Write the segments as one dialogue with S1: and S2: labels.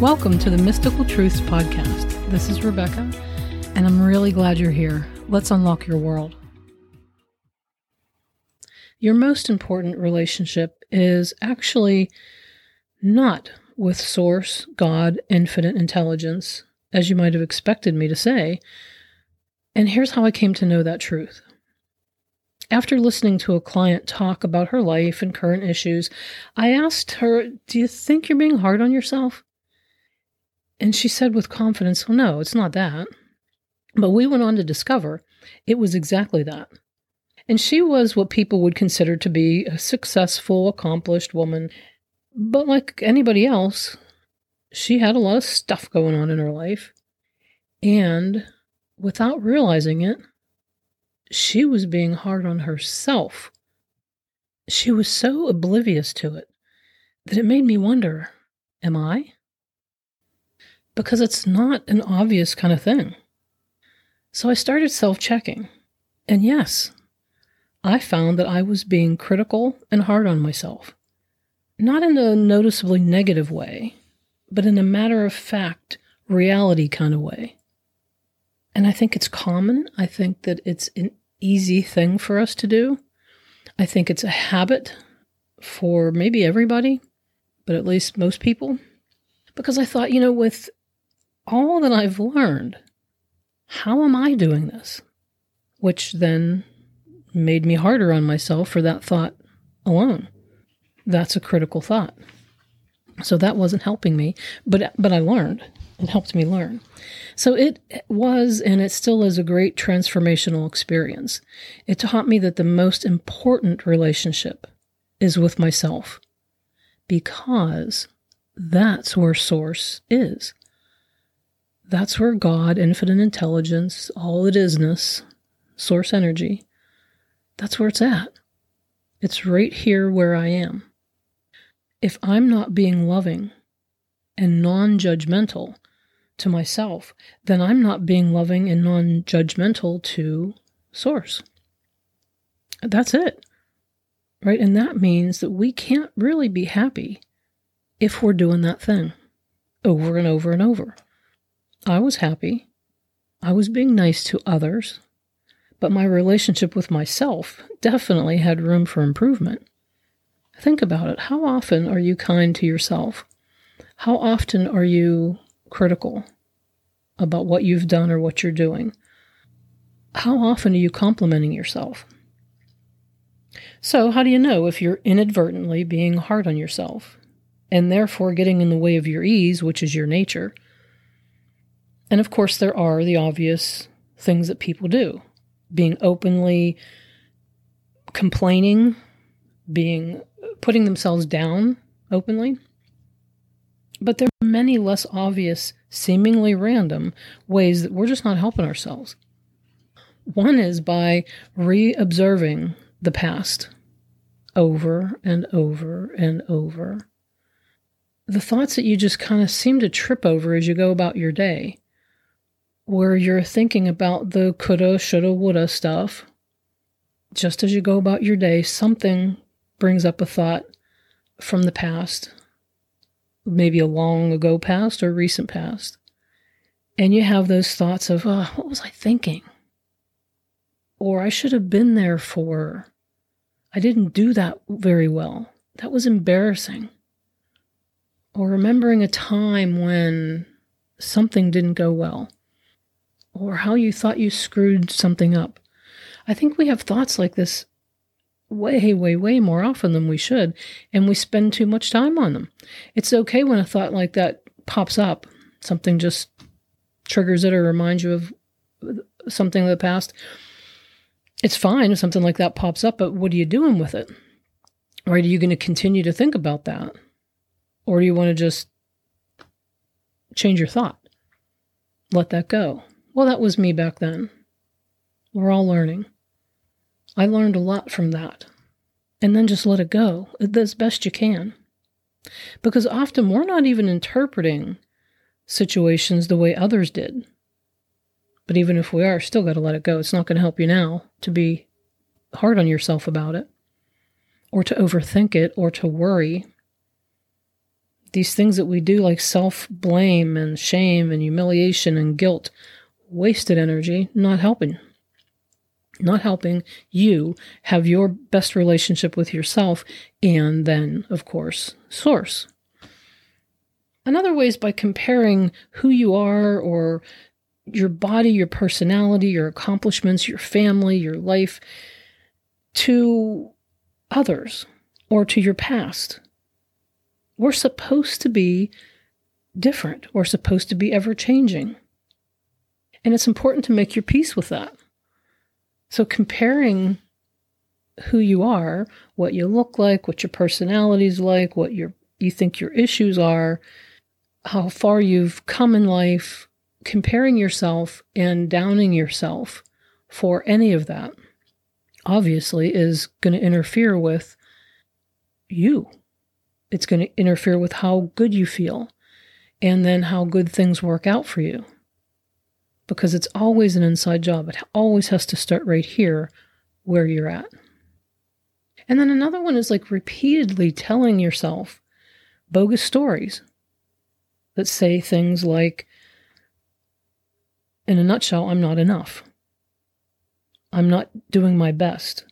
S1: Welcome to the Mystical Truths Podcast. This is Rebecca, and I'm really glad you're here. Let's unlock your world. Your most important relationship is actually not with Source, God, infinite intelligence, as you might have expected me to say. And here's how I came to know that truth. After listening to a client talk about her life and current issues, I asked her, Do you think you're being hard on yourself? And she said with confidence, Well, no, it's not that. But we went on to discover it was exactly that. And she was what people would consider to be a successful, accomplished woman. But like anybody else, she had a lot of stuff going on in her life. And without realizing it, she was being hard on herself. She was so oblivious to it that it made me wonder Am I? Because it's not an obvious kind of thing. So I started self checking. And yes, I found that I was being critical and hard on myself. Not in a noticeably negative way, but in a matter of fact, reality kind of way. And I think it's common. I think that it's an easy thing for us to do. I think it's a habit for maybe everybody, but at least most people. Because I thought, you know, with all that I've learned, how am I doing this? Which then made me harder on myself for that thought alone. That's a critical thought. So that wasn't helping me, but but I learned. It helped me learn. So it was and it still is a great transformational experience. It taught me that the most important relationship is with myself because that's where source is. That's where God, infinite intelligence, all it isness, source energy, that's where it's at. It's right here where I am. If I'm not being loving and non judgmental to myself, then I'm not being loving and non judgmental to Source. That's it. Right? And that means that we can't really be happy if we're doing that thing over and over and over. I was happy. I was being nice to others but my relationship with myself definitely had room for improvement. Think about it. How often are you kind to yourself? How often are you critical about what you've done or what you're doing? How often are you complimenting yourself? So, how do you know if you're inadvertently being hard on yourself and therefore getting in the way of your ease, which is your nature? And of course, there are the obvious things that people do being openly complaining, being putting themselves down openly. But there are many less obvious, seemingly random ways that we're just not helping ourselves. One is by re observing the past over and over and over. The thoughts that you just kind of seem to trip over as you go about your day where you're thinking about the coulda, shoulda, woulda stuff, just as you go about your day, something brings up a thought from the past, maybe a long ago past or recent past. And you have those thoughts of, oh, what was I thinking? Or I should have been there for, I didn't do that very well. That was embarrassing. Or remembering a time when something didn't go well or how you thought you screwed something up. I think we have thoughts like this way, way, way more often than we should, and we spend too much time on them. It's okay when a thought like that pops up, something just triggers it or reminds you of something of the past. It's fine if something like that pops up, but what are you doing with it? Right? Are you going to continue to think about that? Or do you want to just change your thought? Let that go. Well, that was me back then. We're all learning. I learned a lot from that. And then just let it go as best you can. Because often we're not even interpreting situations the way others did. But even if we are, still got to let it go. It's not going to help you now to be hard on yourself about it or to overthink it or to worry. these things that we do, like self blame and shame and humiliation and guilt, wasted energy, not helping. Not helping you have your best relationship with yourself and then, of course, source. Another way is by comparing who you are or your body, your personality, your accomplishments, your family, your life to others or to your past. We're supposed to be different. We're supposed to be ever changing. And it's important to make your peace with that. So, comparing who you are, what you look like, what your personality is like, what your, you think your issues are, how far you've come in life, comparing yourself and downing yourself for any of that obviously is going to interfere with you. It's going to interfere with how good you feel and then how good things work out for you. Because it's always an inside job. It always has to start right here where you're at. And then another one is like repeatedly telling yourself bogus stories that say things like, in a nutshell, I'm not enough. I'm not doing my best.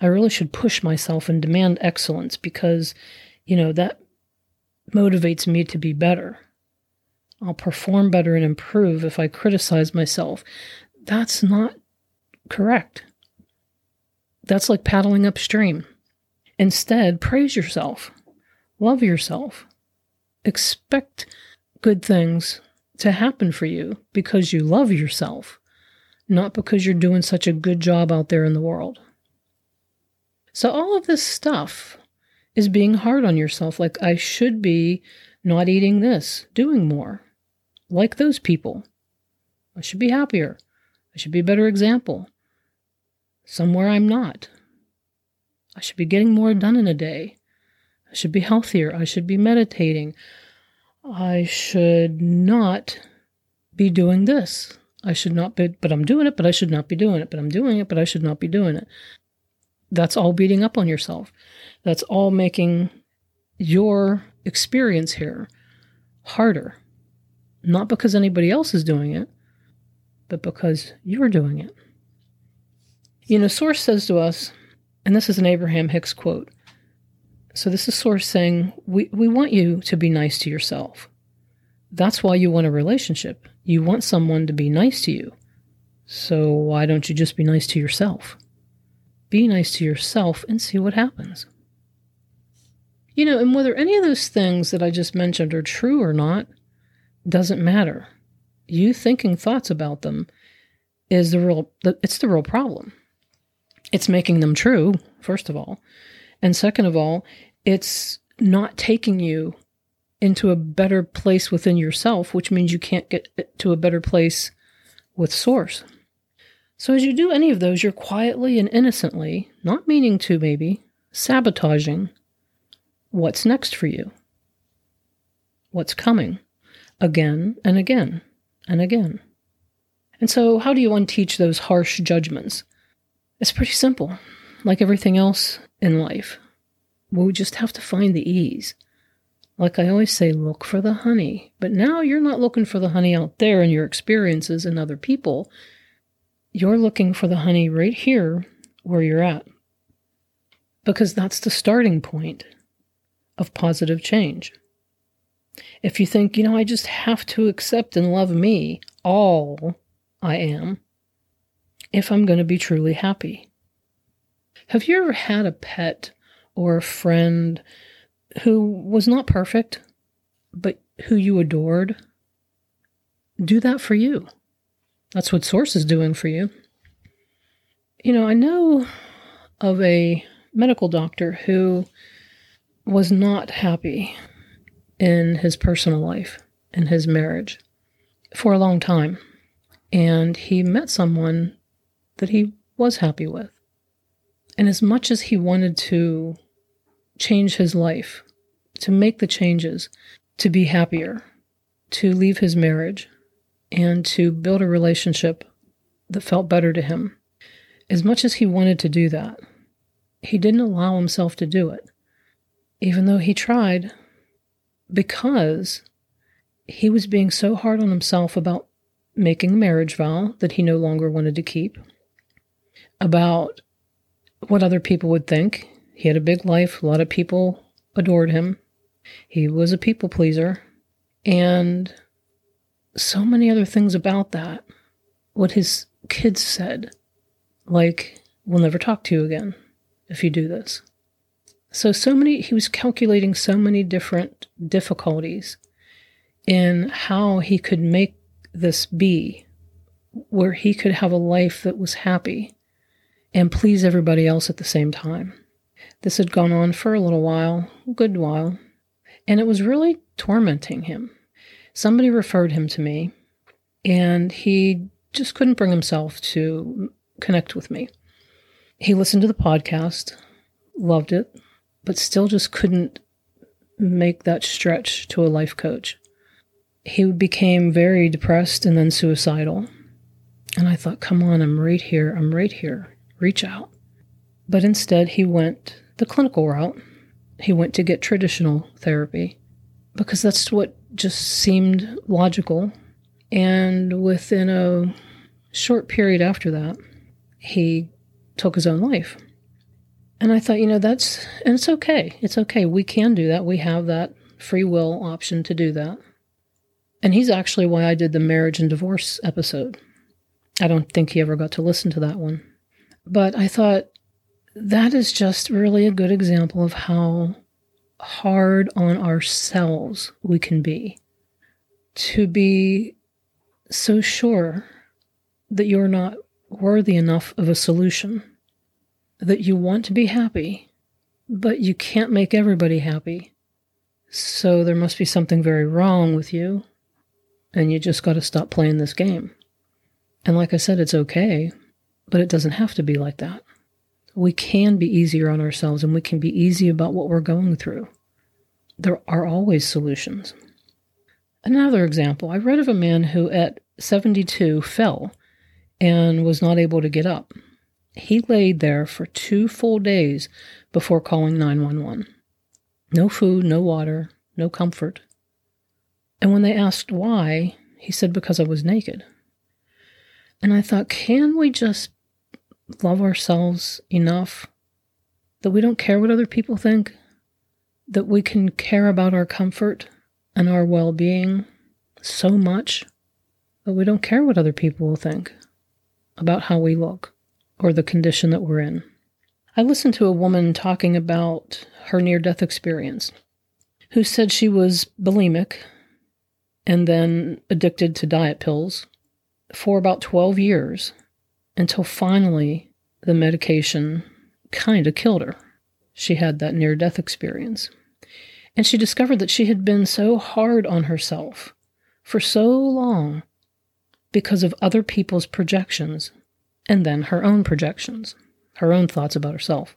S1: I really should push myself and demand excellence because, you know, that motivates me to be better. I'll perform better and improve if I criticize myself. That's not correct. That's like paddling upstream. Instead, praise yourself, love yourself, expect good things to happen for you because you love yourself, not because you're doing such a good job out there in the world. So, all of this stuff is being hard on yourself. Like, I should be not eating this, doing more, like those people. I should be happier. I should be a better example. Somewhere I'm not. I should be getting more done in a day. I should be healthier. I should be meditating. I should not be doing this. I should not be, but I'm doing it, but I should not be doing it, but I'm doing it, but I should not be doing it. That's all beating up on yourself. That's all making your experience here harder. Not because anybody else is doing it, but because you're doing it. You know, Source says to us, and this is an Abraham Hicks quote so this is Source saying, we, we want you to be nice to yourself. That's why you want a relationship. You want someone to be nice to you. So why don't you just be nice to yourself? Be nice to yourself and see what happens. You know, and whether any of those things that I just mentioned are true or not doesn't matter. You thinking thoughts about them is the real it's the real problem. It's making them true, first of all. And second of all, it's not taking you into a better place within yourself, which means you can't get to a better place with Source. So, as you do any of those, you're quietly and innocently, not meaning to maybe, sabotaging what's next for you, what's coming again and again and again. And so, how do you unteach those harsh judgments? It's pretty simple. Like everything else in life, we just have to find the ease. Like I always say, look for the honey. But now you're not looking for the honey out there in your experiences and other people. You're looking for the honey right here where you're at. Because that's the starting point of positive change. If you think, you know, I just have to accept and love me, all I am, if I'm going to be truly happy. Have you ever had a pet or a friend who was not perfect, but who you adored, do that for you. That's what Source is doing for you. You know, I know of a medical doctor who was not happy in his personal life, in his marriage, for a long time. And he met someone that he was happy with. And as much as he wanted to change his life, to make the changes, to be happier, to leave his marriage, and to build a relationship that felt better to him. As much as he wanted to do that, he didn't allow himself to do it. Even though he tried, because he was being so hard on himself about making a marriage vow that he no longer wanted to keep, about what other people would think. He had a big life, a lot of people adored him. He was a people pleaser. And so many other things about that. What his kids said, like, we'll never talk to you again if you do this. So, so many, he was calculating so many different difficulties in how he could make this be, where he could have a life that was happy and please everybody else at the same time. This had gone on for a little while, a good while, and it was really tormenting him. Somebody referred him to me, and he just couldn't bring himself to connect with me. He listened to the podcast, loved it, but still just couldn't make that stretch to a life coach. He became very depressed and then suicidal. And I thought, come on, I'm right here. I'm right here. Reach out. But instead, he went the clinical route. He went to get traditional therapy because that's what just seemed logical. And within a short period after that, he took his own life. And I thought, you know, that's, and it's okay. It's okay. We can do that. We have that free will option to do that. And he's actually why I did the marriage and divorce episode. I don't think he ever got to listen to that one. But I thought that is just really a good example of how hard on ourselves we can be to be so sure that you're not worthy enough of a solution, that you want to be happy, but you can't make everybody happy. So there must be something very wrong with you, and you just got to stop playing this game. And like I said, it's okay, but it doesn't have to be like that. We can be easier on ourselves and we can be easy about what we're going through there are always solutions. Another example I read of a man who at 72 fell and was not able to get up. He laid there for two full days before calling 911. No food, no water, no comfort. And when they asked why, he said, Because I was naked. And I thought, can we just love ourselves enough that we don't care what other people think? that we can care about our comfort and our well being so much that we don't care what other people will think about how we look or the condition that we're in. I listened to a woman talking about her near death experience who said she was bulimic and then addicted to diet pills for about 12 years until finally the medication kind of killed her she had that near death experience. And she discovered that she had been so hard on herself for so long because of other people's projections and then her own projections, her own thoughts about herself.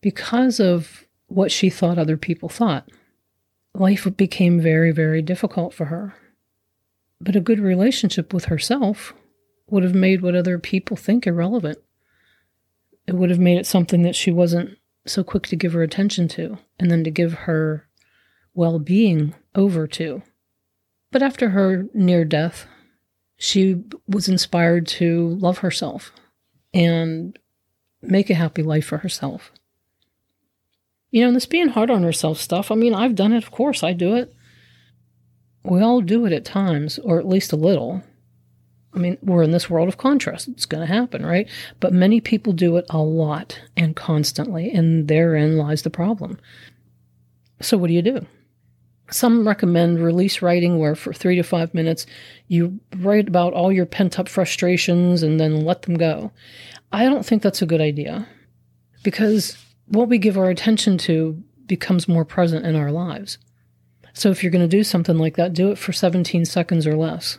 S1: Because of what she thought other people thought, life became very, very difficult for her. But a good relationship with herself would have made what other people think irrelevant. It would have made it something that she wasn't so quick to give her attention to and then to give her well being over to. But after her near death, she was inspired to love herself and make a happy life for herself. You know, and this being hard on herself stuff, I mean, I've done it, of course, I do it. We all do it at times, or at least a little. I mean, we're in this world of contrast. It's going to happen, right? But many people do it a lot and constantly, and therein lies the problem. So, what do you do? Some recommend release writing, where for three to five minutes you write about all your pent up frustrations and then let them go. I don't think that's a good idea because what we give our attention to becomes more present in our lives. So, if you're going to do something like that, do it for 17 seconds or less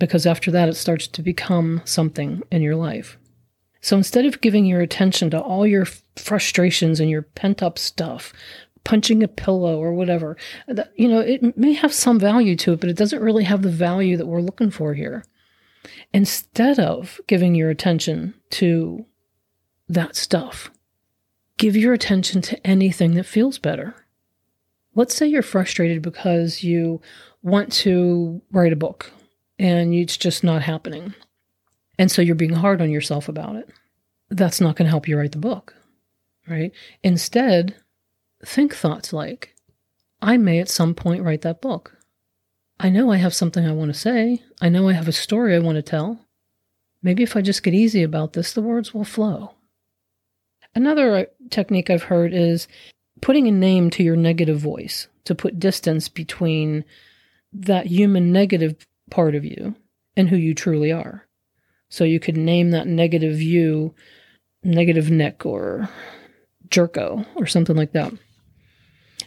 S1: because after that it starts to become something in your life. So instead of giving your attention to all your frustrations and your pent up stuff, punching a pillow or whatever, you know, it may have some value to it, but it doesn't really have the value that we're looking for here. Instead of giving your attention to that stuff, give your attention to anything that feels better. Let's say you're frustrated because you want to write a book and it's just not happening. And so you're being hard on yourself about it. That's not going to help you write the book, right? Instead, think thoughts like, I may at some point write that book. I know I have something I want to say. I know I have a story I want to tell. Maybe if I just get easy about this, the words will flow. Another uh, technique I've heard is putting a name to your negative voice to put distance between that human negative part of you and who you truly are. So you could name that negative you negative Nick or Jerko or something like that.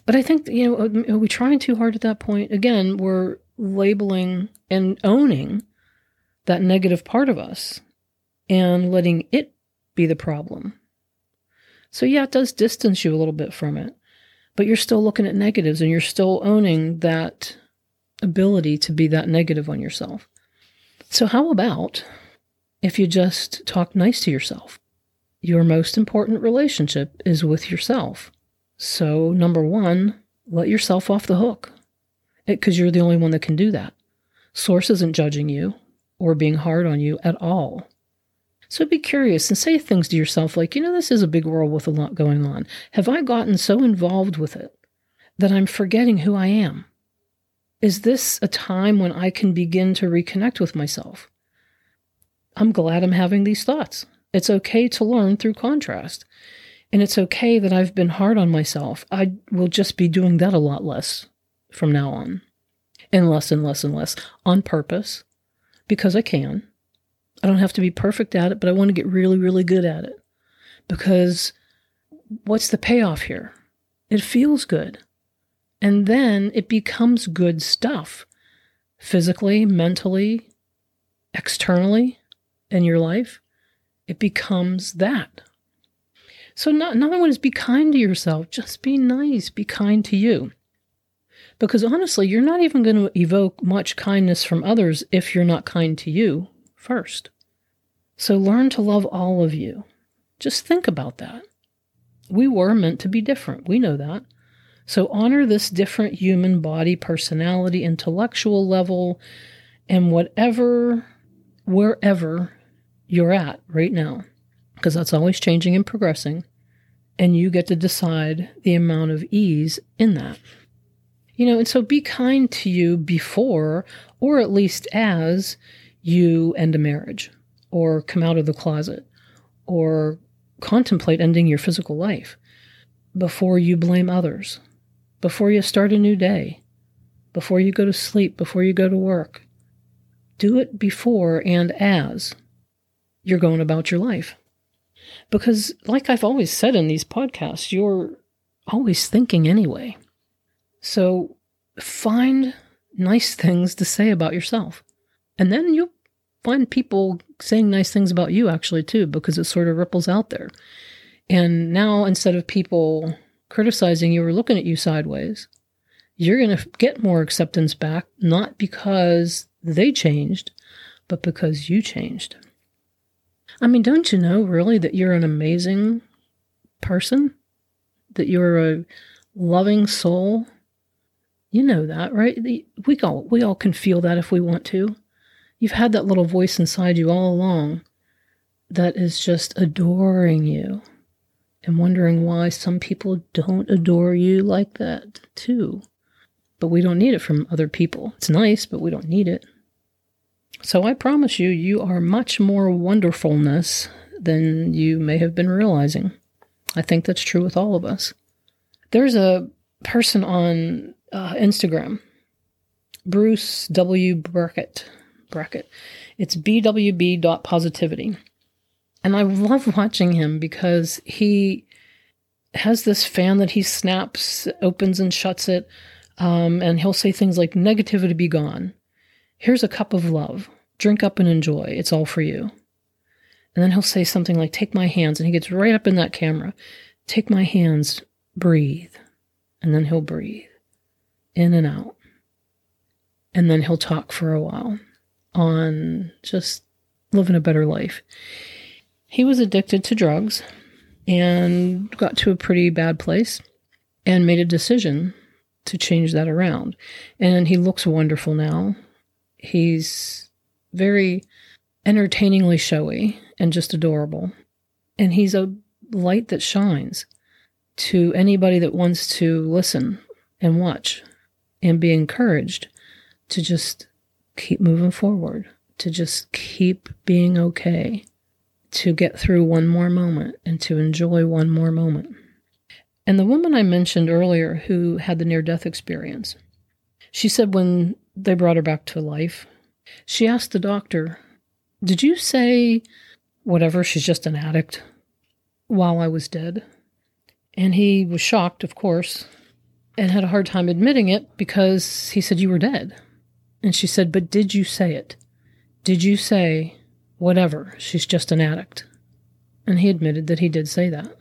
S1: But I think, you know, um, are we trying too hard at that point? Again, we're labeling and owning that negative part of us and letting it be the problem. So, yeah, it does distance you a little bit from it, but you're still looking at negatives and you're still owning that ability to be that negative on yourself. So, how about if you just talk nice to yourself? Your most important relationship is with yourself. So, number one, let yourself off the hook because you're the only one that can do that. Source isn't judging you or being hard on you at all. So be curious and say things to yourself like, you know, this is a big world with a lot going on. Have I gotten so involved with it that I'm forgetting who I am? Is this a time when I can begin to reconnect with myself? I'm glad I'm having these thoughts. It's okay to learn through contrast. And it's okay that I've been hard on myself. I will just be doing that a lot less from now on, and less and less and less on purpose because I can. I don't have to be perfect at it, but I want to get really, really good at it because what's the payoff here? It feels good. And then it becomes good stuff physically, mentally, externally in your life. It becomes that. So, not, another one is be kind to yourself. Just be nice. Be kind to you. Because honestly, you're not even going to evoke much kindness from others if you're not kind to you first. So learn to love all of you. Just think about that. We were meant to be different. We know that. So honor this different human body, personality, intellectual level, and whatever, wherever you're at right now, because that's always changing and progressing. And you get to decide the amount of ease in that. You know, and so be kind to you before, or at least as you end a marriage, or come out of the closet, or contemplate ending your physical life, before you blame others, before you start a new day, before you go to sleep, before you go to work. Do it before and as you're going about your life. Because, like I've always said in these podcasts, you're always thinking anyway. So find nice things to say about yourself. And then you'll find people saying nice things about you actually too, because it sort of ripples out there. And now instead of people criticizing you or looking at you sideways, you're going to get more acceptance back, not because they changed, but because you changed. I mean, don't you know really that you're an amazing person? That you're a loving soul you know that, right? We all we all can feel that if we want to. You've had that little voice inside you all along that is just adoring you and wondering why some people don't adore you like that too. But we don't need it from other people. It's nice, but we don't need it. So I promise you, you are much more wonderfulness than you may have been realizing. I think that's true with all of us. There's a person on uh, Instagram, Bruce W. Brackett. Brackett. It's bwb.positivity. And I love watching him because he has this fan that he snaps, opens and shuts it. Um, and he'll say things like, negativity be gone. Here's a cup of love. Drink up and enjoy. It's all for you. And then he'll say something like, take my hands. And he gets right up in that camera. Take my hands. Breathe. And then he'll breathe in and out. And then he'll talk for a while on just living a better life. He was addicted to drugs and got to a pretty bad place and made a decision to change that around. And he looks wonderful now. He's very entertainingly showy and just adorable. And he's a light that shines to anybody that wants to listen and watch and be encouraged to just keep moving forward, to just keep being okay, to get through one more moment and to enjoy one more moment. And the woman I mentioned earlier who had the near death experience, she said when they brought her back to life, she asked the doctor, Did you say whatever, she's just an addict while I was dead? And he was shocked, of course, and had a hard time admitting it because he said, You were dead. And she said, But did you say it? Did you say, whatever, she's just an addict? And he admitted that he did say that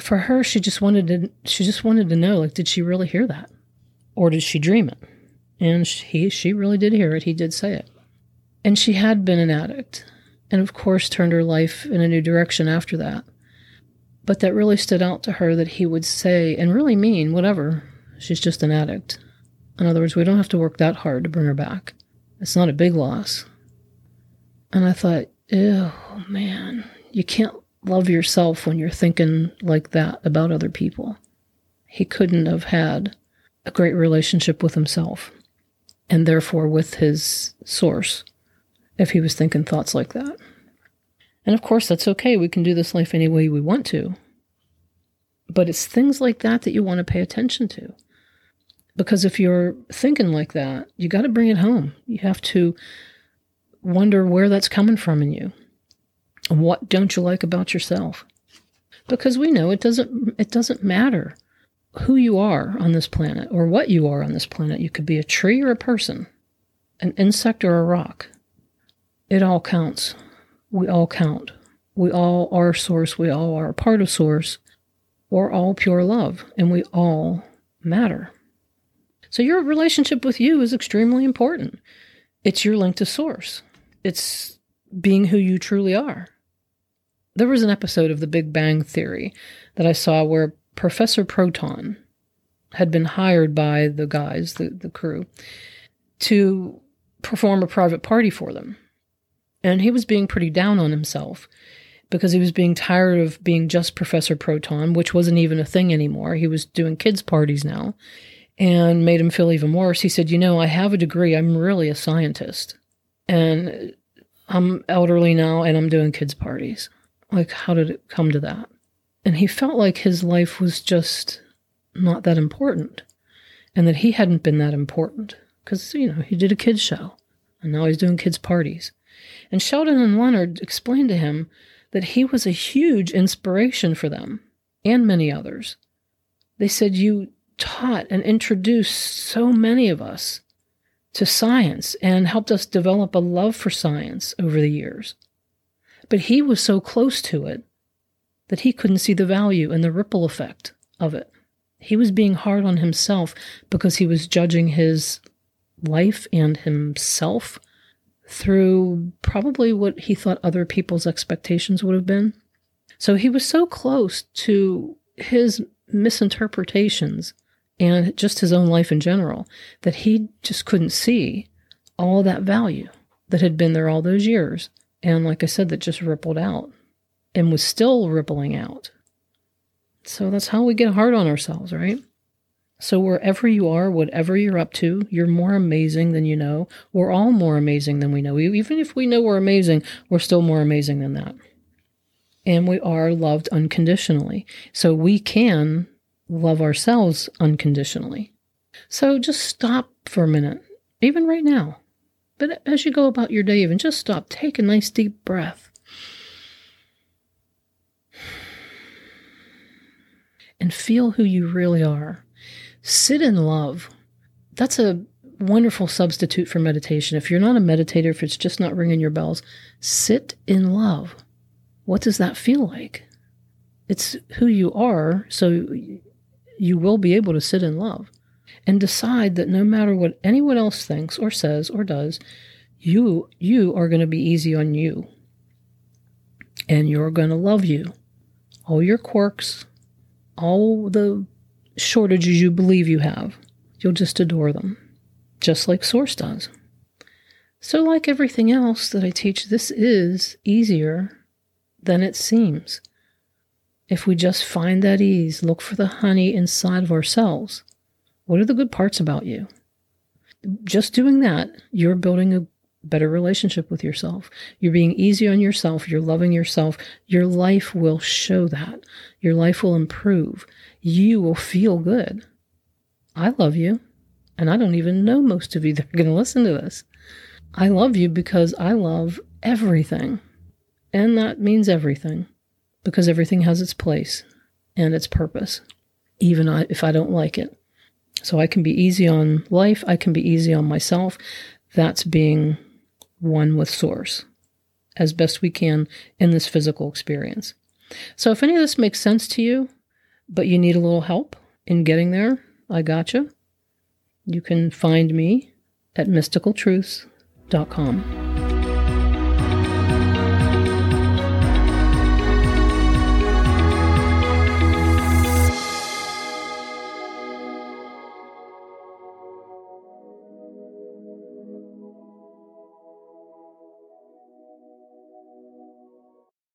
S1: for her, she just wanted to she just wanted to know like did she really hear that, or did she dream it? And she she really did hear it. He did say it, and she had been an addict, and of course turned her life in a new direction after that. But that really stood out to her that he would say and really mean whatever. She's just an addict. In other words, we don't have to work that hard to bring her back. It's not a big loss. And I thought, oh man, you can't love yourself when you're thinking like that about other people. He couldn't have had a great relationship with himself and therefore with his source if he was thinking thoughts like that. And of course, that's okay. We can do this life any way we want to. But it's things like that that you want to pay attention to. Because if you're thinking like that, you got to bring it home. You have to wonder where that's coming from in you. What don't you like about yourself? Because we know it doesn't it doesn't matter who you are on this planet or what you are on this planet. You could be a tree or a person, an insect or a rock. It all counts. We all count. We all are source. We all are a part of source. We're all pure love and we all matter. So your relationship with you is extremely important. It's your link to source. It's being who you truly are there was an episode of The Big Bang Theory that I saw where Professor Proton had been hired by the guys, the, the crew, to perform a private party for them. And he was being pretty down on himself because he was being tired of being just Professor Proton, which wasn't even a thing anymore. He was doing kids' parties now and made him feel even worse. He said, You know, I have a degree, I'm really a scientist. And I'm elderly now and I'm doing kids' parties. Like, how did it come to that? And he felt like his life was just not that important and that he hadn't been that important because, you know, he did a kids' show and now he's doing kids' parties. And Sheldon and Leonard explained to him that he was a huge inspiration for them and many others. They said, You taught and introduced so many of us to science and helped us develop a love for science over the years. But he was so close to it that he couldn't see the value and the ripple effect of it. He was being hard on himself because he was judging his life and himself through probably what he thought other people's expectations would have been. So he was so close to his misinterpretations and just his own life in general that he just couldn't see all that value that had been there all those years and like I said, that just rippled out and was still rippling out. So that's how we get hard on ourselves, right? So wherever you are, whatever you're up to, you're more amazing than you know. We're all more amazing than we know. Even if we know we're amazing, we're still more amazing than that. And we are loved unconditionally. So we can love ourselves unconditionally. So just stop for a minute, even right now. But as you go about your day, even just stop, take a nice deep breath. And feel who you really are. Sit in love. That's a wonderful substitute for meditation. If you're not a meditator, if it's just not ringing your bells, sit in love. What does that feel like? It's who you are, so you will be able to sit in love and decide that no matter what anyone else thinks or says or does, you you are going to be easy on you. And you're going to love you. All your quirks, all the shortages you believe you have, you'll just adore them, just like Source does. So, like everything else that I teach, this is easier than it seems. If we just find that ease, look for the honey inside of ourselves. What are the good parts about you? Just doing that, you're building a better relationship with yourself. You're being easy on yourself. You're loving yourself. Your life will show that. Your life will improve. You will feel good. I love you. And I don't even know most of you that are going to listen to this. I love you because I love everything. And that means everything because everything has its place and its purpose, even if I don't like it. So I can be easy on life, I can be easy on myself. That's being one with Source as best we can in this physical experience. So if any of this makes sense to you, but you need a little help in getting there, I gotcha. You can find me at mysticaltruths.com.